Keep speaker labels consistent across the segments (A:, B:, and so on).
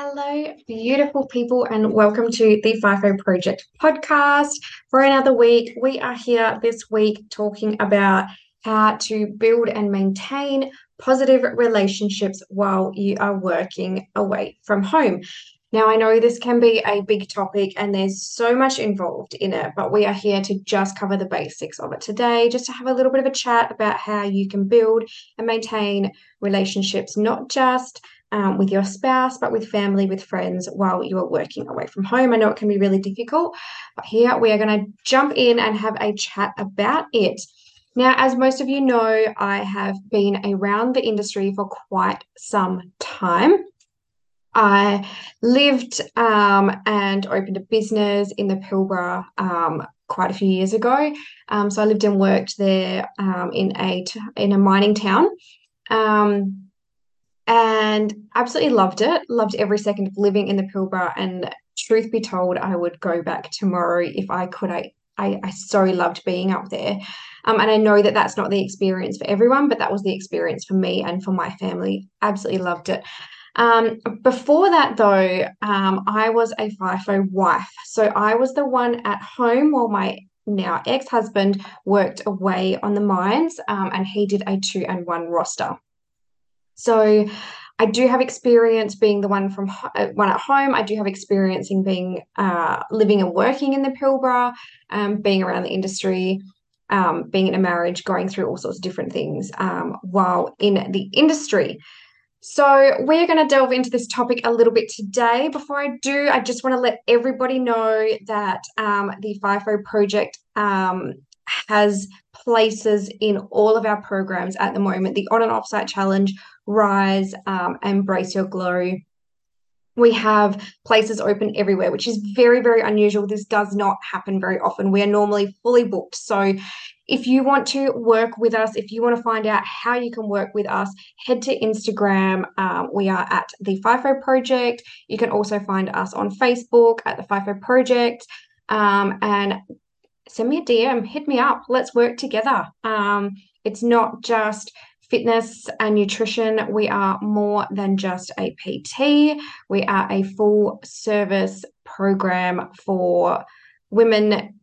A: Hello, beautiful people, and welcome to the FIFO Project podcast. For another week, we are here this week talking about how to build and maintain positive relationships while you are working away from home. Now, I know this can be a big topic and there's so much involved in it, but we are here to just cover the basics of it today, just to have a little bit of a chat about how you can build and maintain relationships, not just um, with your spouse, but with family, with friends while you are working away from home. I know it can be really difficult, but here we are going to jump in and have a chat about it. Now, as most of you know, I have been around the industry for quite some time. I lived um, and opened a business in the Pilbara um, quite a few years ago. Um, so I lived and worked there um, in a in a mining town. And absolutely loved it. Loved every second of living in the Pilbara. And truth be told, I would go back tomorrow if I could. I I, I so loved being up there. Um, and I know that that's not the experience for everyone, but that was the experience for me and for my family. Absolutely loved it. Um, before that, though, um, I was a FIFO wife. So I was the one at home while my now ex husband worked away on the mines um, and he did a two and one roster. So I do have experience being the one from uh, one at home. I do have experience in being uh, living and working in the Pilbara, um, being around the industry, um, being in a marriage, going through all sorts of different things um, while in the industry. So, we're going to delve into this topic a little bit today. Before I do, I just want to let everybody know that um, the FIFO project um, has places in all of our programs at the moment. The on and off site challenge Rise, um, Embrace Your Glow. We have places open everywhere, which is very, very unusual. This does not happen very often. We are normally fully booked. So, if you want to work with us, if you want to find out how you can work with us, head to Instagram. Um, we are at the FIFO Project. You can also find us on Facebook at the FIFO Project. Um, and send me a DM, hit me up. Let's work together. Um, it's not just fitness and nutrition, we are more than just a PT. We are a full service program for women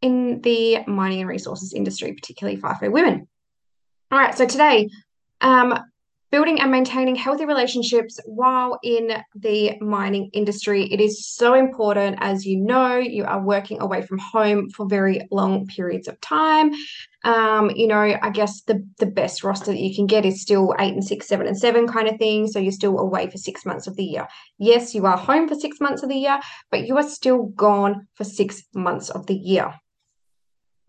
A: in the mining and resources industry, particularly FIFO women. All right, so today, um, building and maintaining healthy relationships while in the mining industry. It is so important. As you know, you are working away from home for very long periods of time. Um, you know, I guess the the best roster that you can get is still eight and six, seven and seven kind of thing. So you're still away for six months of the year. Yes, you are home for six months of the year, but you are still gone for six months of the year.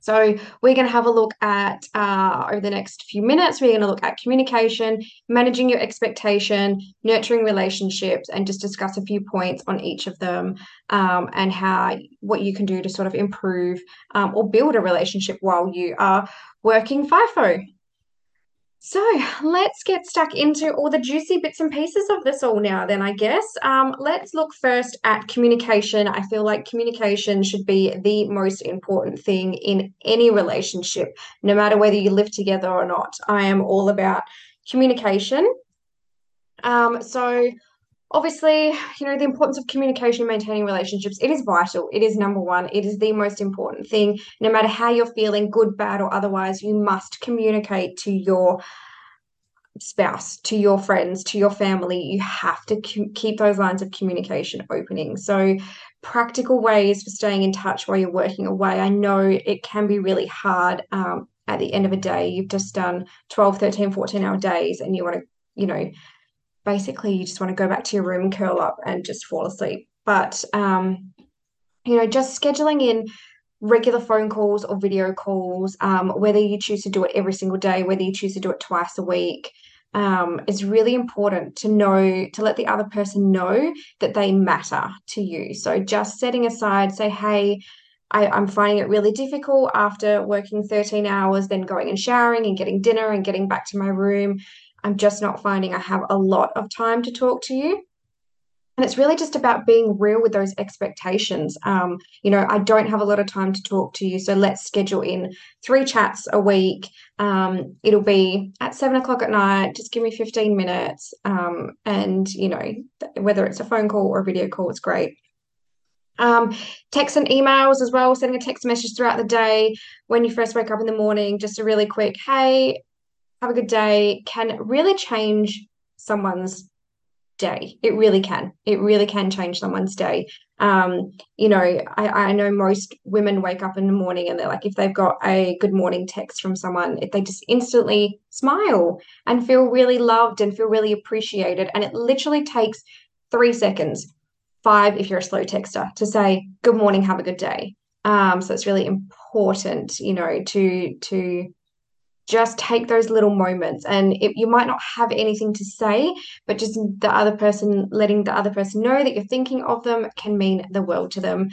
A: So we're going to have a look at uh, over the next few minutes. We're going to look at communication, managing your expectation, nurturing relationships, and just discuss a few points on each of them um, and how what you can do to sort of improve um, or build a relationship while you are working FIFO. So let's get stuck into all the juicy bits and pieces of this all now, then, I guess. Um, let's look first at communication. I feel like communication should be the most important thing in any relationship, no matter whether you live together or not. I am all about communication. Um, so, obviously, you know, the importance of communication maintaining relationships, it is vital. It is number one. It is the most important thing. No matter how you're feeling, good, bad, or otherwise, you must communicate to your spouse, to your friends, to your family. You have to keep those lines of communication opening. So, practical ways for staying in touch while you're working away. I know it can be really hard. Um, at the end of a day, you've just done 12, 13, 14 hour days and you want to, you know, basically you just want to go back to your room, curl up, and just fall asleep. But um, you know, just scheduling in regular phone calls or video calls, um, whether you choose to do it every single day, whether you choose to do it twice a week, um, is really important to know to let the other person know that they matter to you. So just setting aside, say, hey, I, I'm finding it really difficult after working 13 hours, then going and showering and getting dinner and getting back to my room. I'm just not finding I have a lot of time to talk to you. and it's really just about being real with those expectations. Um, you know, I don't have a lot of time to talk to you, so let's schedule in three chats a week. Um, it'll be at seven o'clock at night. Just give me 15 minutes. Um, and, you know, whether it's a phone call or a video call, it's great. Um, text and emails as well, sending a text message throughout the day when you first wake up in the morning, just a really quick, hey, have a good day, can really change someone's day. It really can. It really can change someone's day. Um, you know, I, I know most women wake up in the morning and they're like, if they've got a good morning text from someone, if they just instantly smile and feel really loved and feel really appreciated. And it literally takes three seconds, five if you're a slow texter, to say, good morning, have a good day. Um, so it's really important, you know, to to just take those little moments. And it, you might not have anything to say but just the other person letting the other person know that you're thinking of them can mean the world to them.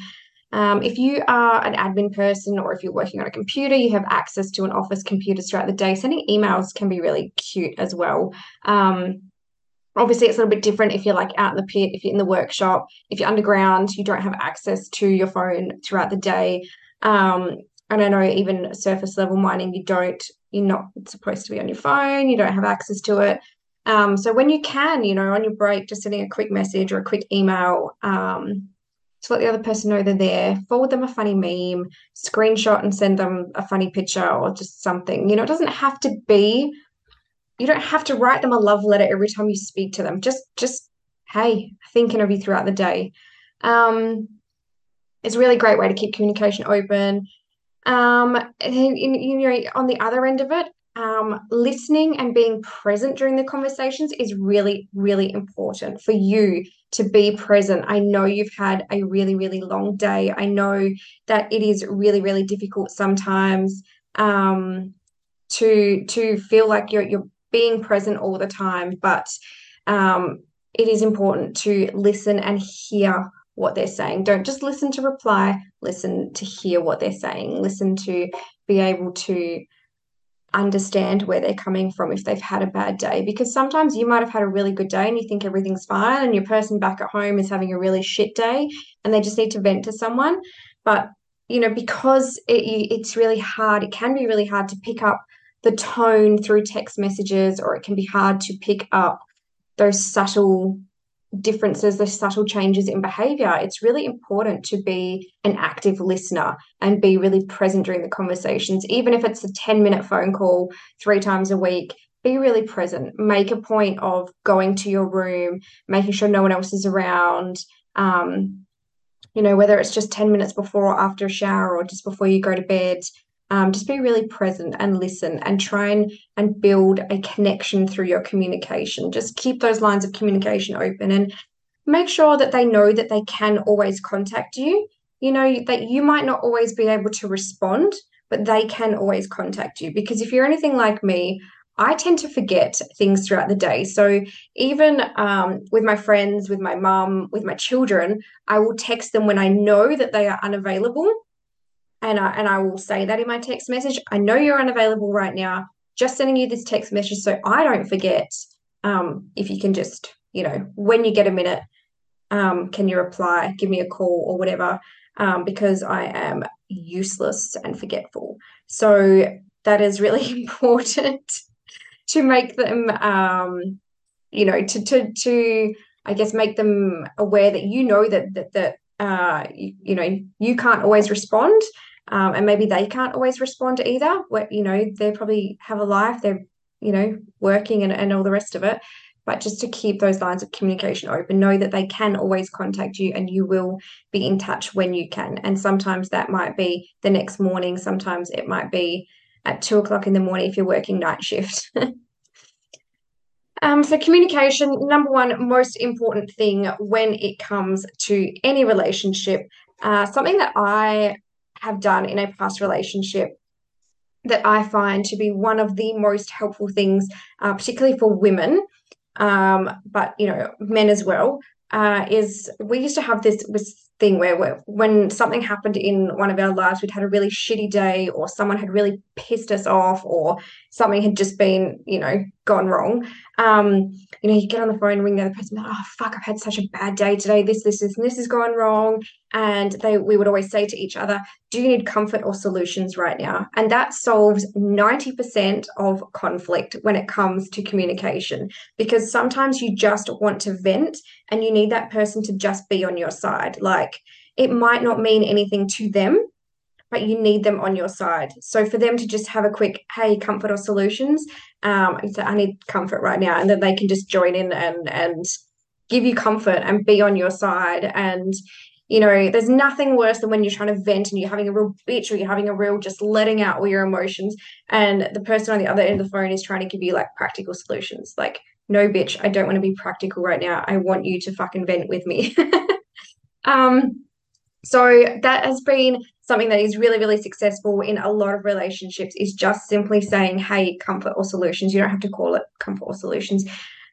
A: Um, if you are an admin person or if you're working on a computer you have access to an office computer throughout the day sending emails can be really cute as well. Um, obviously it's a little bit different if you're like out in the pit if you're in the workshop if you're underground you don't have access to your phone throughout the day. Um, and I know even surface level mining, you don't, you're not supposed to be on your phone, you don't have access to it. Um, so when you can, you know, on your break, just sending a quick message or a quick email um, to let the other person know they're there, forward them a funny meme, screenshot and send them a funny picture or just something. You know, it doesn't have to be, you don't have to write them a love letter every time you speak to them. Just, just, hey, thinking of you throughout the day. Um, it's a really great way to keep communication open. Um, and you know, on the other end of it, um, listening and being present during the conversations is really, really important for you to be present. I know you've had a really, really long day. I know that it is really, really difficult sometimes um, to to feel like you're you're being present all the time, but um, it is important to listen and hear what they're saying. Don't just listen to reply, listen to hear what they're saying, listen to be able to understand where they're coming from if they've had a bad day. Because sometimes you might have had a really good day and you think everything's fine, and your person back at home is having a really shit day and they just need to vent to someone. But, you know, because it, it's really hard, it can be really hard to pick up the tone through text messages, or it can be hard to pick up those subtle differences, the subtle changes in behavior, it's really important to be an active listener and be really present during the conversations. Even if it's a 10 minute phone call three times a week, be really present. Make a point of going to your room, making sure no one else is around. Um, you know, whether it's just 10 minutes before or after a shower or just before you go to bed, um, just be really present and listen and try and, and build a connection through your communication. Just keep those lines of communication open and make sure that they know that they can always contact you. You know, that you might not always be able to respond, but they can always contact you. Because if you're anything like me, I tend to forget things throughout the day. So even um, with my friends, with my mum, with my children, I will text them when I know that they are unavailable and I, and I will say that in my text message. I know you're unavailable right now. Just sending you this text message so I don't forget. Um, if you can just, you know, when you get a minute, um, can you reply, give me a call or whatever, um, because I am useless and forgetful. So that is really important to make them, um, you know, to to to I guess make them aware that you know that that that uh, you, you know you can't always respond um, and maybe they can't always respond either. What you know, they probably have a life, they're you know working and, and all the rest of it. But just to keep those lines of communication open, know that they can always contact you and you will be in touch when you can. And sometimes that might be the next morning, sometimes it might be at two o'clock in the morning if you're working night shift. Um, so, communication, number one, most important thing when it comes to any relationship. Uh, something that I have done in a past relationship that I find to be one of the most helpful things, uh, particularly for women, um, but you know, men as well, uh, is we used to have this was thing where when something happened in one of our lives, we'd had a really shitty day, or someone had really pissed us off, or something had just been, you know, gone wrong. Um, you know, you get on the phone, ring the other person, oh fuck, I've had such a bad day today. This, this, this, and this has gone wrong. And they, we would always say to each other, "Do you need comfort or solutions right now?" And that solves ninety percent of conflict when it comes to communication, because sometimes you just want to vent, and you need that person to just be on your side. Like it might not mean anything to them, but you need them on your side. So for them to just have a quick, hey, comfort or solutions, um, I need comfort right now, and then they can just join in and and give you comfort and be on your side. And you know, there's nothing worse than when you're trying to vent and you're having a real bitch or you're having a real just letting out all your emotions, and the person on the other end of the phone is trying to give you like practical solutions. Like, no, bitch, I don't want to be practical right now. I want you to fucking vent with me. um, so that has been something that is really, really successful in a lot of relationships is just simply saying, hey, comfort or solutions. You don't have to call it comfort or solutions.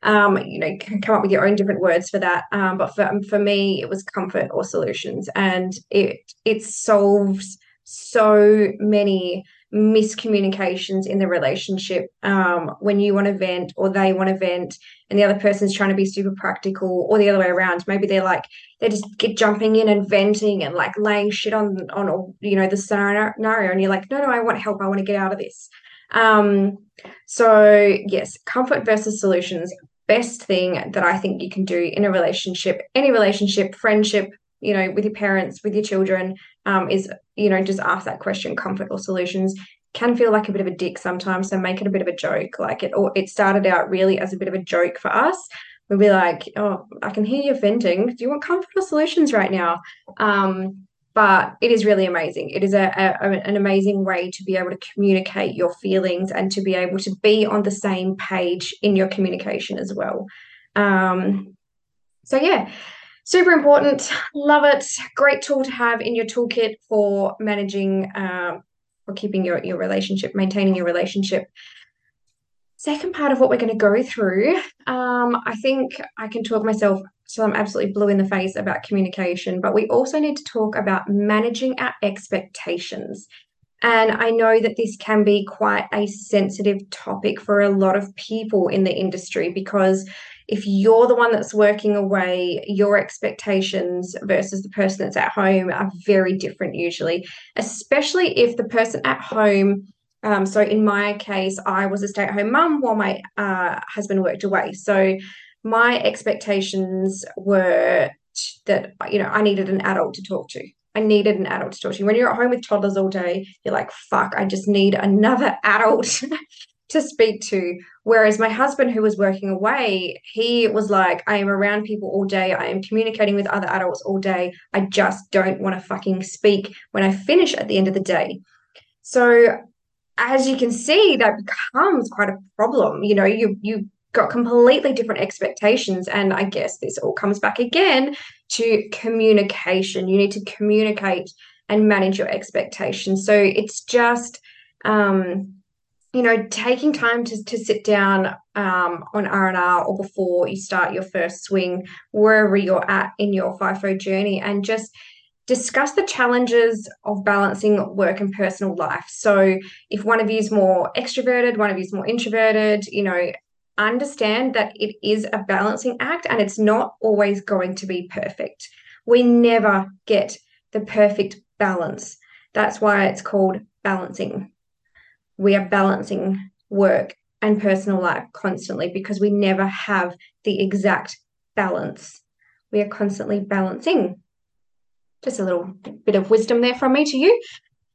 A: Um, you know, come up with your own different words for that. Um, but for, for me, it was comfort or solutions. And it it solves so many miscommunications in the relationship um, when you want to vent or they want to vent and the other person's trying to be super practical or the other way around maybe they're like they just get jumping in and venting and like laying shit on on you know the scenario and you're like no no i want help. I want to get out of this. Um, so yes comfort versus solutions. Best thing that i think you can do in a relationship any relationship friendship you know with your parents with your children um, is you know just ask that question comfort or solutions can feel like a bit of a dick sometimes so make it a bit of a joke. Like it or it started out really as a bit of a joke for us. We'd be like oh i can hear you venting. Do you want comfort or solutions right now? Um, but it is really amazing. It is a, a, an amazing way to be able to communicate your feelings and to be able to be on the same page in your communication as well. Um, so yeah super important. Love it. Great tool to have in your toolkit for managing, uh, keeping your, your relationship, maintaining your relationship. Second part of what we're going to go through, um, I think I can talk myself so I'm absolutely blue in the face about communication, but we also need to talk about managing our expectations. And I know that this can be quite a sensitive topic for a lot of people in the industry because if you're the one that's working away, your expectations versus the person that's at home are very different usually, especially if the person at home. Um, so in my case, I was a stay at home mum while my uh, husband worked away. So my expectations were that, you know, I needed an adult to talk to. I needed an adult to talk to. When you're at home with toddlers all day, you're like, fuck, I just need another adult to speak to. Whereas my husband, who was working away, he was like, I am around people all day. I am communicating with other adults all day. I just don't want to fucking speak when I finish at the end of the day. So as you can see, that becomes quite a problem. You know, you you got completely different expectations. And I guess this all comes back again to communication. You need to communicate and manage your expectations. So it's just um you know, taking time to, to sit down um, on R&R or before you start your first swing, wherever you're at in your FIFO journey, and just discuss the challenges of balancing work and personal life. So if one of you is more extroverted, one of you is more introverted, you know, understand that it is a balancing act and it's not always going to be perfect. We never get the perfect balance. That's why it's called balancing we are balancing work and personal life constantly because we never have the exact balance. We are constantly balancing. Just a little bit of wisdom there from me to you.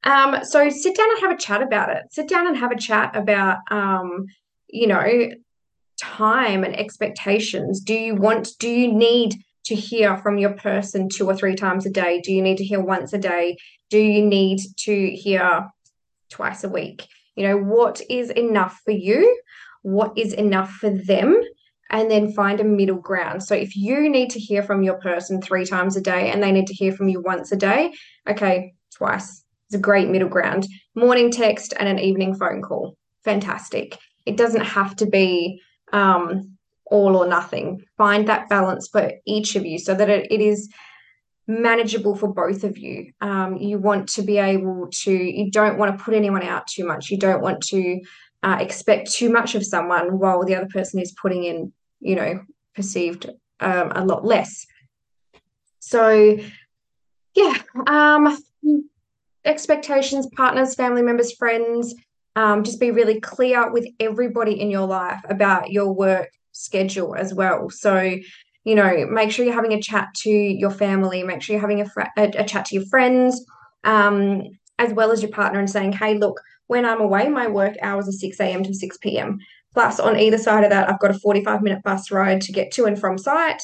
A: Um, so sit down and have a chat about it. Sit down and have a chat about, um, you know, time and expectations. Do you want, do you need to hear from your person two or three times a day? Do you need to hear once a day? Do you need to hear twice a week? You know what is enough for you what is enough for them and then find a middle ground. So if you need to hear from your person three times a day and they need to hear from you once a day okay twice. It's a great middle ground. Morning text and an evening phone call. Fantastic. It doesn't have to be um, all or nothing. Find that balance for each of you so that it, it is manageable for both of you. Um, you want to be able to, you don't want to put anyone out too much. You don't want to uh, expect too much of someone while the other person is putting in, you know, perceived um, a lot less. So, yeah, um, expectations, partners, family members, friends, um, just be really clear with everybody in your life about your work schedule as well. So, you know, make sure you're having a chat to your family, make sure you're having a, fr- a, a chat to your friends, um, as well as your partner, and saying, hey, look, when I'm away, my work hours are 6 a.m. to 6 p.m. Plus, on either side of that, I've got a 45 minute bus ride to get to and from site.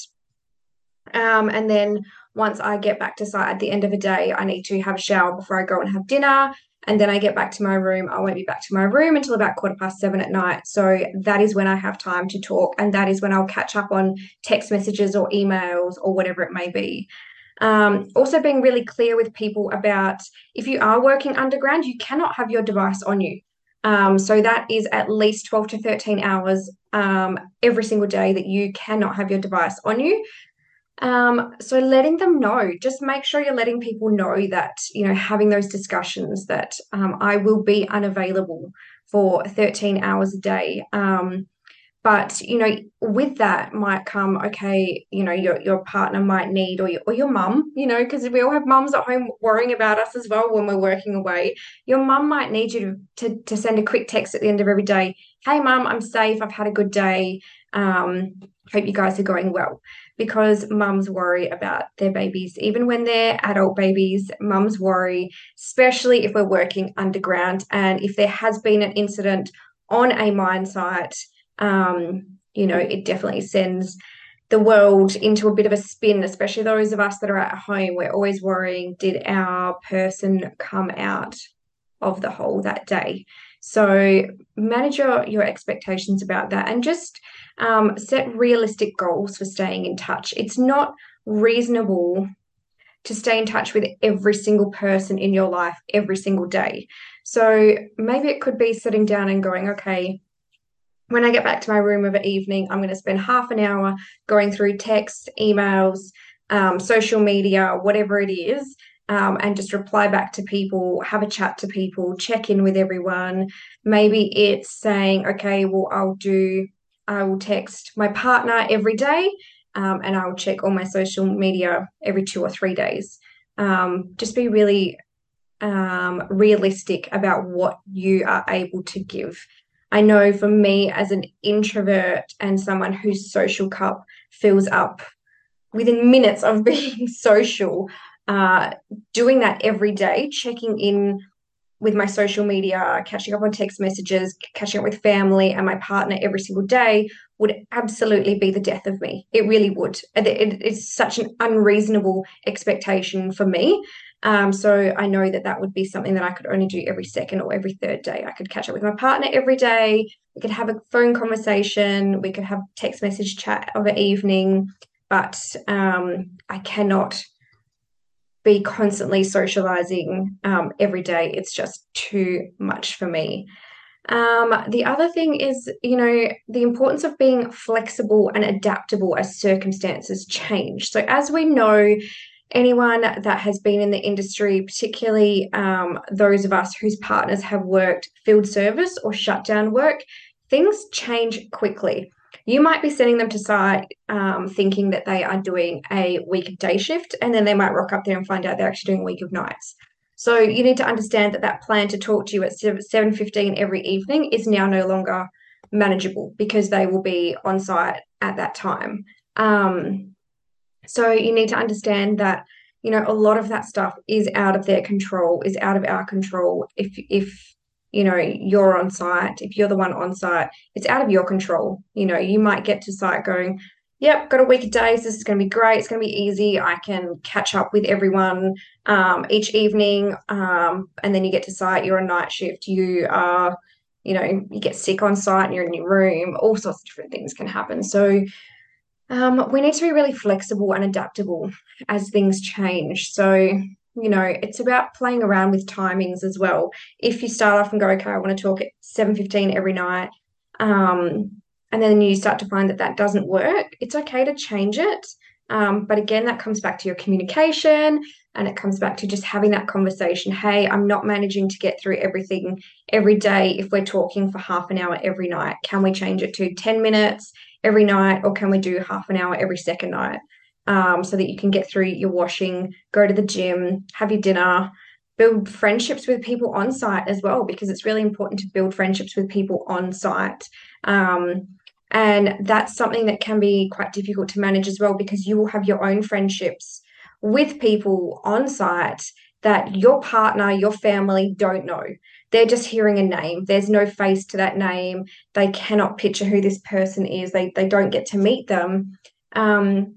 A: Um, and then once I get back to site at the end of the day, I need to have a shower before I go and have dinner. And then I get back to my room. I won't be back to my room until about quarter past seven at night. So that is when I have time to talk. And that is when I'll catch up on text messages or emails or whatever it may be. Um, also, being really clear with people about if you are working underground, you cannot have your device on you. Um, so that is at least 12 to 13 hours um, every single day that you cannot have your device on you. Um, so letting them know, just make sure you're letting people know that, you know, having those discussions that um, I will be unavailable for 13 hours a day. Um, but you know, with that might come, okay, you know, your your partner might need or your or your mum, you know, because we all have mums at home worrying about us as well when we're working away. Your mum might need you to, to to send a quick text at the end of every day. Hey mum, I'm safe, I've had a good day. Um, hope you guys are going well because mums worry about their babies. Even when they're adult babies, mums worry, especially if we're working underground and if there has been an incident on a mine site, um, you know, it definitely sends the world into a bit of a spin, especially those of us that are at home. We're always worrying, did our person come out of the hole that day? So manage your, your expectations about that and just um, set realistic goals for staying in touch. It's not reasonable to stay in touch with every single person in your life every single day. So maybe it could be sitting down and going, okay, when I get back to my room of an evening, I'm going to spend half an hour going through texts, emails, um, social media, whatever it is, um, and just reply back to people, have a chat to people, check in with everyone. Maybe it's saying, okay, well, I'll do, I will text my partner every day um, and I'll check all my social media every two or three days. Um, just be really um, realistic about what you are able to give. I know for me as an introvert and someone whose social cup fills up within minutes of being social, uh, doing that every day, checking in with my social media, catching up on text messages, catching up with family and my partner every single day would absolutely be the death of me. It really would. It, it, it's such an unreasonable expectation for me. Um, so I know that that would be something that I could only do every second or every third day. I could catch up with my partner every day. We could have a phone conversation. We could have text message chat of an evening. But um, I cannot be constantly socializing um, every day. It's just too much for me. Um, the other thing is, you know, the importance of being flexible and adaptable as circumstances change. So, as we know, anyone that has been in the industry, particularly um, those of us whose partners have worked field service or shutdown work, things change quickly you might be sending them to site um, thinking that they are doing a week of day shift, and then they might rock up there and find out they're actually doing a week of nights. So you need to understand that that plan to talk to you at seven fifteen every evening is now no longer manageable because they will be on site at that time. Um, so you need to understand that you know a lot of that stuff is out of their control, is out of our control. If if you know you're on site if you're the one on site it's out of your control. You know you might get to site going yep got a week of days this is going to be great it's going to be easy i can catch up with everyone um, each evening um, and then you get to site you're on night shift you are you know you get sick on site and you're in your room all sorts of different things can happen. So um, we need to be really flexible and adaptable as things change. So you know it's about playing around with timings as well if you start off and go okay i want to talk at 7.15 every night um, and then you start to find that that doesn't work it's okay to change it Um, but again, that comes back to your communication and it comes back to just having that conversation. Hey, I'm not managing to get through everything every day if we're talking for half an hour every night. Can we change it to 10 minutes every night or can we do half an hour every second night? Um, so that you can get through your washing, go to the gym, have your dinner, build friendships with people on site as well, because it's really important to build friendships with people on site. Um, and that's something that can be quite difficult to manage as well, because you will have your own friendships with people on site that your partner, your family don't know. They're just hearing a name. There's no face to that name. They cannot picture who this person is. They, they don't get to meet them. Um,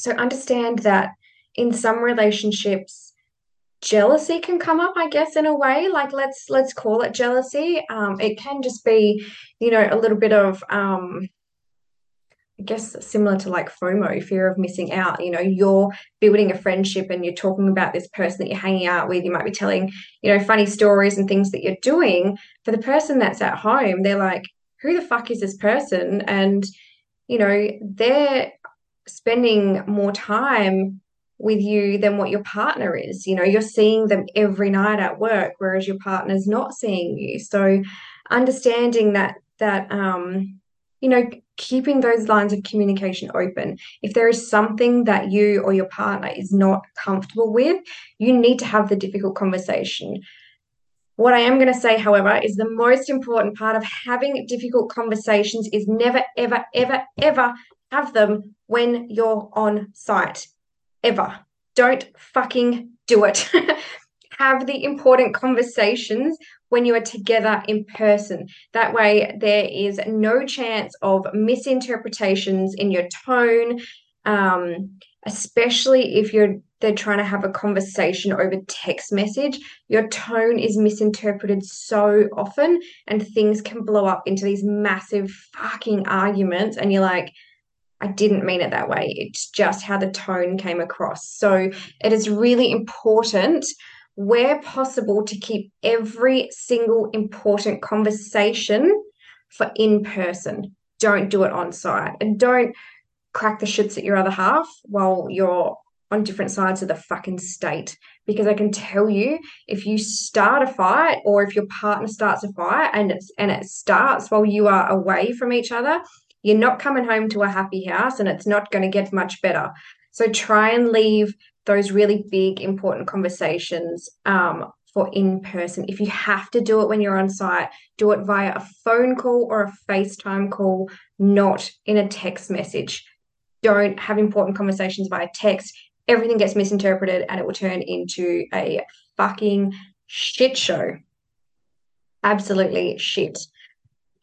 A: so understand that in some relationships, jealousy can come up i guess in a way like let's let's call it jealousy um it can just be you know a little bit of um I guess similar to like FOMO, fear of missing out. You know, you're building a friendship and you're talking about this person that you're hanging out with. You might be telling, you know, funny stories and things that you're doing. For the person that's at home, they're like, who the fuck is this person? And, you know, they're spending more time with you than what your partner is. You know, you're seeing them every night at work, whereas your partner's not seeing you. So understanding that that um, you know, keeping those lines of communication open. If there is something that you or your partner is not comfortable with, you need to have the difficult conversation. What I am going to say, however, is the most important part of having difficult conversations is never, ever, ever, ever have them when you're on site ever. Don't fucking do it. Have the important conversations when you are together in person. That way, there is no chance of misinterpretations in your tone, um, especially if you're they're trying to have a conversation over text message. Your tone is misinterpreted so often, and things can blow up into these massive fucking arguments. And you're like, I didn't mean it that way. It's just how the tone came across. So it is really important where possible to keep every single important conversation for in person. Don't do it on site and don't crack the shits at your other half while you're on different sides of the fucking state because I can tell you if you start a fight or if your partner starts a fight and it's and it starts while you are away from each other you're not coming home to a happy house and it's not going to get much better. So try and leave those really big, important conversations um, for in person. If you have to do it when you're on site, do it via a phone call or a FaceTime call, not in a text message. Don't have important conversations via text. Everything gets misinterpreted and it will turn into a fucking shit show. Absolutely shit.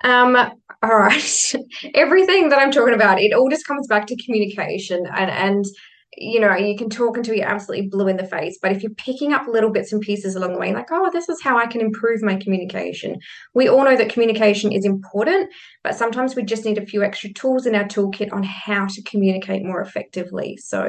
A: Um, all right. Everything that I'm talking about, it all just comes back to communication and and you know, you can talk until you're absolutely blue in the face, but if you're picking up little bits and pieces along the way, like, oh, this is how I can improve my communication. We all know that communication is important, but sometimes we just need a few extra tools in our toolkit on how to communicate more effectively. So,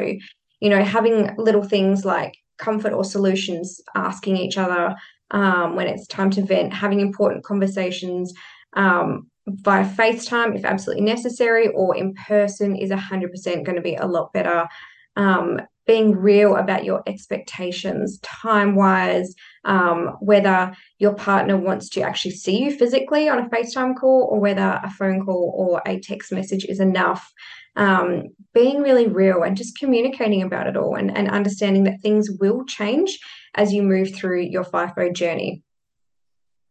A: you know, having little things like comfort or solutions, asking each other um, when it's time to vent, having important conversations, um, via FaceTime if absolutely necessary, or in person is 100% going to be a lot better. Um, being real about your expectations, time wise, um, whether your partner wants to actually see you physically on a FaceTime call or whether a phone call or a text message is enough. Um, being really real and just communicating about it all and, and understanding that things will change as you move through your FIFO journey.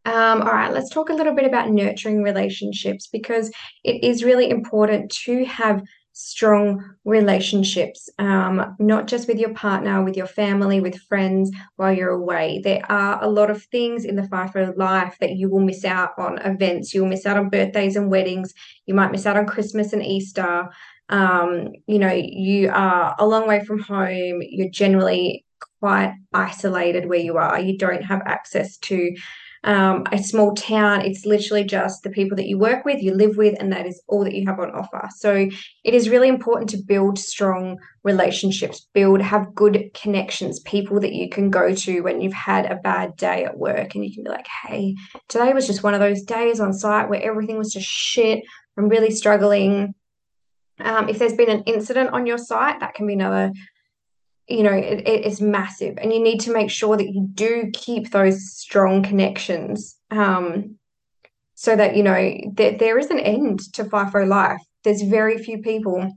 A: Um, all right, let's talk a little bit about nurturing relationships because it is really important to have strong relationships, um, not just with your partner, with your family, with friends while you're away. There are a lot of things in the FIFO life that you will miss out on events. You'll miss out on birthdays and weddings. You might miss out on Christmas and Easter. Um, you know, you are a long way from home. You're generally quite isolated where you are. You don't have access to um, a small town, it's literally just the people that you work with, you live with, and that is all that you have on offer. So it is really important to build strong relationships, build, have good connections, people that you can go to when you've had a bad day at work and you can be like, hey, today was just one of those days on site where everything was just shit. I'm really struggling. Um, if there's been an incident on your site, that can be another, you know, it, it is massive. And you need to make sure that you do keep those strong connections um, so that, you know, that there is an end to FIFO life. There's very few people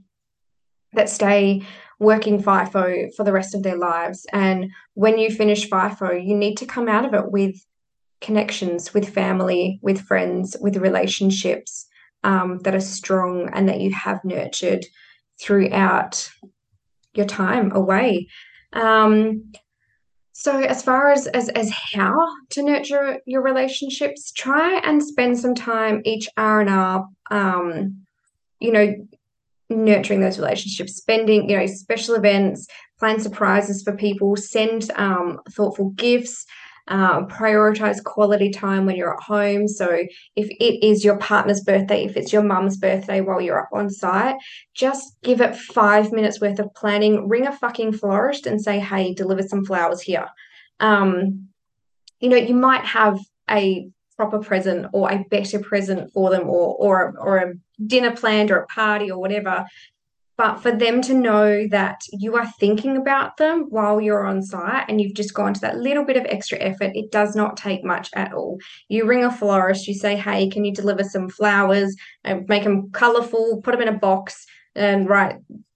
A: that stay working FIFO for the rest of their lives. And when you finish FIFO, you need to come out of it with connections with family, with friends, with relationships um, that are strong and that you have nurtured throughout your time away. Um, so as far as, as as how to nurture your relationships, try and spend some time each R and R, um, you know, nurturing those relationships, spending, you know, special events, plan surprises for people, send um, thoughtful gifts, uh, prioritize quality time when you're at home. So if it is your partner's birthday, if it's your mum's birthday while you're up on site, just give it five minutes worth of planning. Ring a fucking florist and say, hey, deliver some flowers here. Um, you know, you might have a proper present or a better present for them or or or a dinner planned or a party or whatever but for them to know that you are thinking about them while you're on site and you've just gone to that little bit of extra effort, it does not take much at all. You ring a florist, you say, Hey, can you deliver some flowers and make them colorful, put them in a box and write,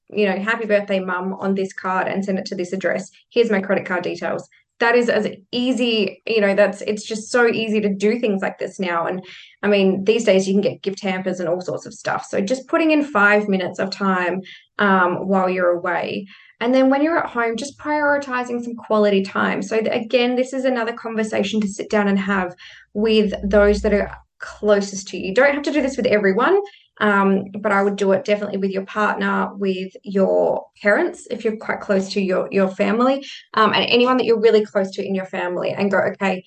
A: you know, happy birthday, mum, on this card and send it to this address. Here's my credit card details that is as easy you know that's it's just so easy to do things like this now. And i mean these days you can get gift hampers and all sorts of stuff. So just putting in five minutes of time um, while you're away. And then when you're at home just prioritizing some quality time. So again this is another conversation to sit down and have with those that are closest to you. You don't have to do this with everyone um, but I would do it definitely with your partner, with your parents, if you're quite close to your your family, um, and anyone that you're really close to in your family, and go, okay,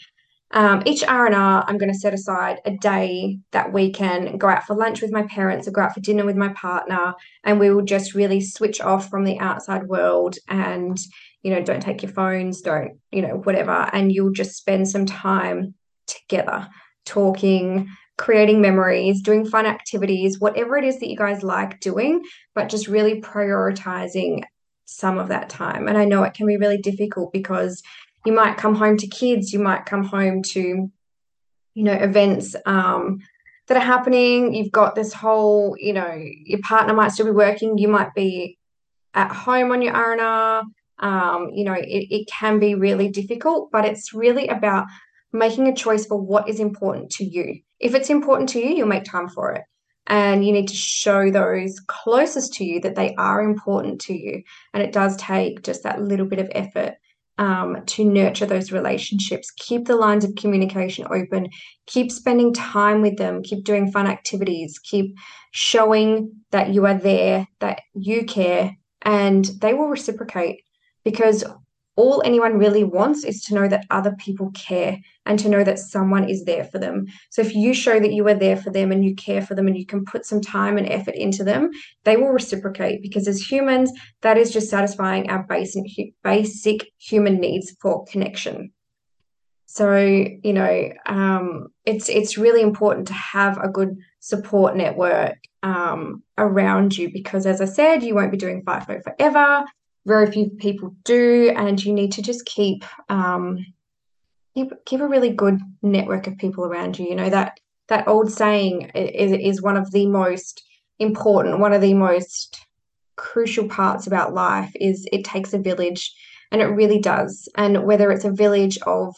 A: um, each R and R, I'm going to set aside a day that we can go out for lunch with my parents or go out for dinner with my partner, and we will just really switch off from the outside world and you know don't take your phones, don't you know whatever, and you'll just spend some time together talking creating memories, doing fun activities, whatever it is that you guys like doing, but just really prioritizing some of that time. And I know it can be really difficult because you might come home to kids, you might come home to, you know, events um, that are happening. You've got this whole, you know, your partner might still be working, you might be at home on your R&R. Um, you know, it, it can be really difficult, but it's really about making a choice for what is important to you. If it's important to you, you'll make time for it. And you need to show those closest to you that they are important to you. And it does take just that little bit of effort um, to nurture those relationships. Keep the lines of communication open. Keep spending time with them. Keep doing fun activities. Keep showing that you are there, that you care, and they will reciprocate because all anyone really wants is to know that other people care and to know that someone is there for them. So if you show that you are there for them and you care for them and you can put some time and effort into them, they will reciprocate because as humans, that is just satisfying our basic basic human needs for connection. So you know, um, it's it's really important to have a good support network um, around you because, as I said, you won't be doing FIFO forever very few people do, and you need to just keep um, keep keep a really good network of people around you. You know that that old saying is is one of the most important, one of the most crucial parts about life is it takes a village, and it really does. And whether it's a village of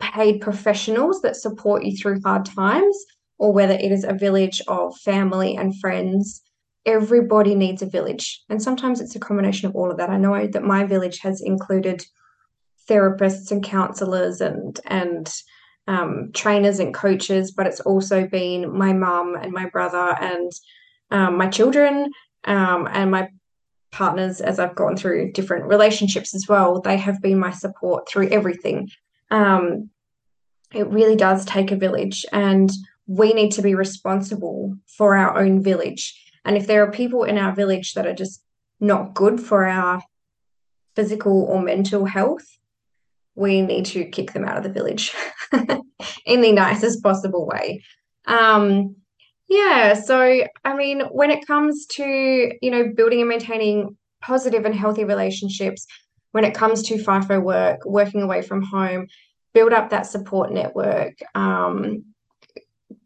A: paid professionals that support you through hard times, or whether it is a village of family and friends everybody needs a village. And sometimes it's a combination of all of that. I know that my village has included therapists and counselors and and um, trainers and coaches, but it's also been my mum and my brother and um, my children um, and my partners as I've gone through different relationships as well. They have been my support through everything. Um, it really does take a village, and we need to be responsible for our own village. And if there are people in our village that are just not good for our physical or mental health, we need to kick them out of the village in the nicest possible way. Um, Yeah, so I mean, when it comes to, you know, building and maintaining positive and healthy relationships, when it comes to FIFO work, working away from home, build up that support network, um,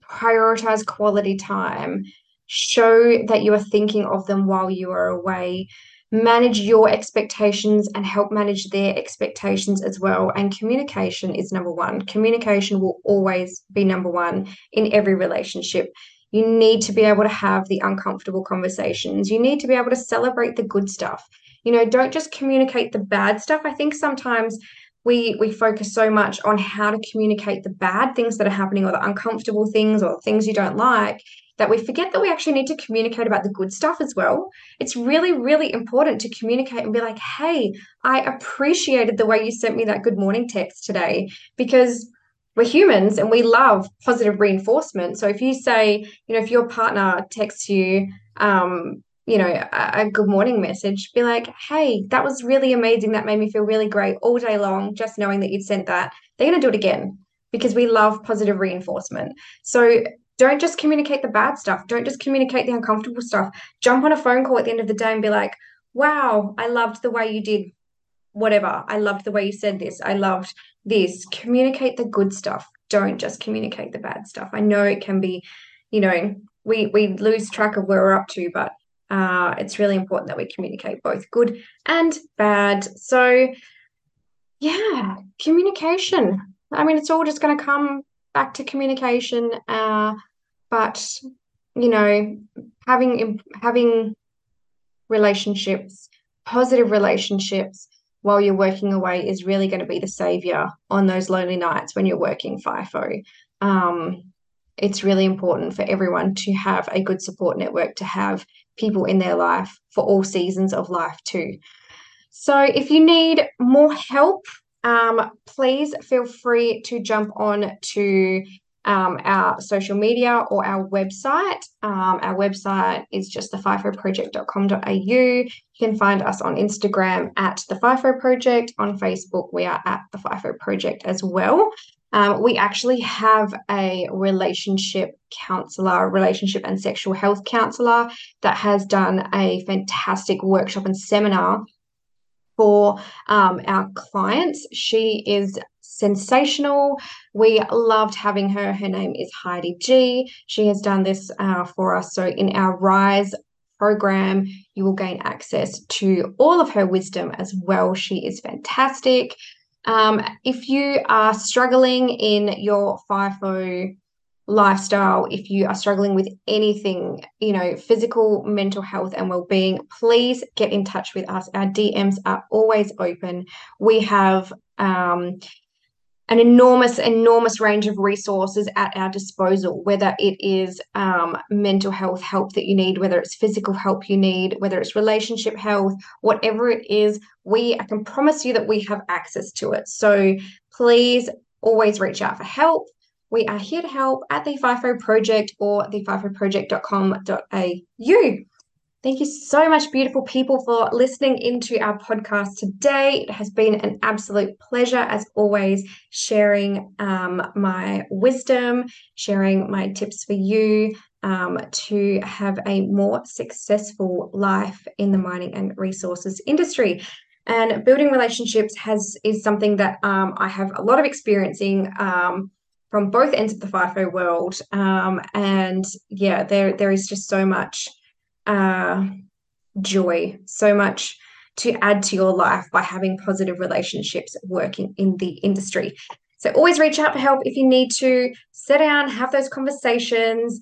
A: prioritize quality time, show that you are thinking of them while you are away, manage your expectations and help manage their expectations as well. And communication is number one. Communication will always be number one in every relationship. You need to be able to have the uncomfortable conversations. You need to be able to celebrate the good stuff. You know, don't just communicate the bad stuff. I think sometimes we we focus so much on how to communicate the bad things that are happening or the uncomfortable things or things you don't like that we forget that we actually need to communicate about the good stuff as well. It's really, really important to communicate and be like, hey, I appreciated the way you sent me that good morning text today because we're humans and we love positive reinforcement. So if you say, you know, if your partner texts you, um, you know, a, a, good morning message, be like, hey, that was really amazing. That made me feel really great all day long, just knowing that you'd sent that. They're going to do it again because we love positive reinforcement. So don't just communicate the bad stuff. Don't just communicate the uncomfortable stuff. Jump on a phone call at the end of the day and be like, wow, I loved the way you did whatever. I loved the way you said this. I loved this. Communicate the good stuff. Don't just communicate the bad stuff. I know it can be, you know, we we lose track of where we're up to, but uh, it's really important that we communicate both good and bad. So, yeah, communication. I mean, it's all just going to come back to communication. Uh, but you know, having having relationships, positive relationships while you're working away is really going to be the savior on those lonely nights when you're working FIFO. Um, it's really important for everyone to have a good support network, to have people in their life for all seasons of life too. So if you need more help, um, please feel free to jump on to um, our social media or our website. Um, our website is just thefifoproject.com.au. You can find us on Instagram at the FIFO Project. On Facebook, we are at the FIFO Project as well. Um, we actually have a relationship counselor, relationship and sexual health counselor that has done a fantastic workshop and seminar for um, our clients. She is sensational. We loved having her. Her name is Heidi G. She has done this uh, for us. So, in our Rise program, you will gain access to all of her wisdom as well. She is fantastic. Um, if you are struggling in your FIFO lifestyle, if you are struggling with anything, you know, physical, mental health, and well being, please get in touch with us. Our DMs are always open. We have um, an enormous, enormous range of resources at our disposal, whether it is um, mental health help that you need, whether it's physical help you need, whether it's relationship health, whatever it is, we I can promise you that we have access to it. So please always reach out for help. We are here to help at the FIFO Project or thefifoproject.com.au. Thank you so much, beautiful people, for listening into our podcast today. It has been an absolute pleasure, as always, sharing um, my wisdom, sharing my tips for you um, to have a more successful life in the mining and resources industry. And building relationships has is something that um, I have a lot of experiencing um, from both ends of the FIFO world. Um, and yeah, there there is just so much uh, joy, so much to add to your life by having positive relationships working in the industry. So always reach out for help if you need to. Sit down, have those conversations,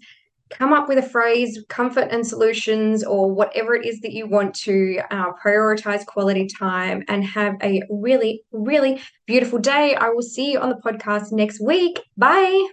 A: come up with a phrase, comfort and solutions, or whatever it is that you want to uh, prioritize quality time and have a really, really beautiful day. I will see you on the podcast next week. Bye.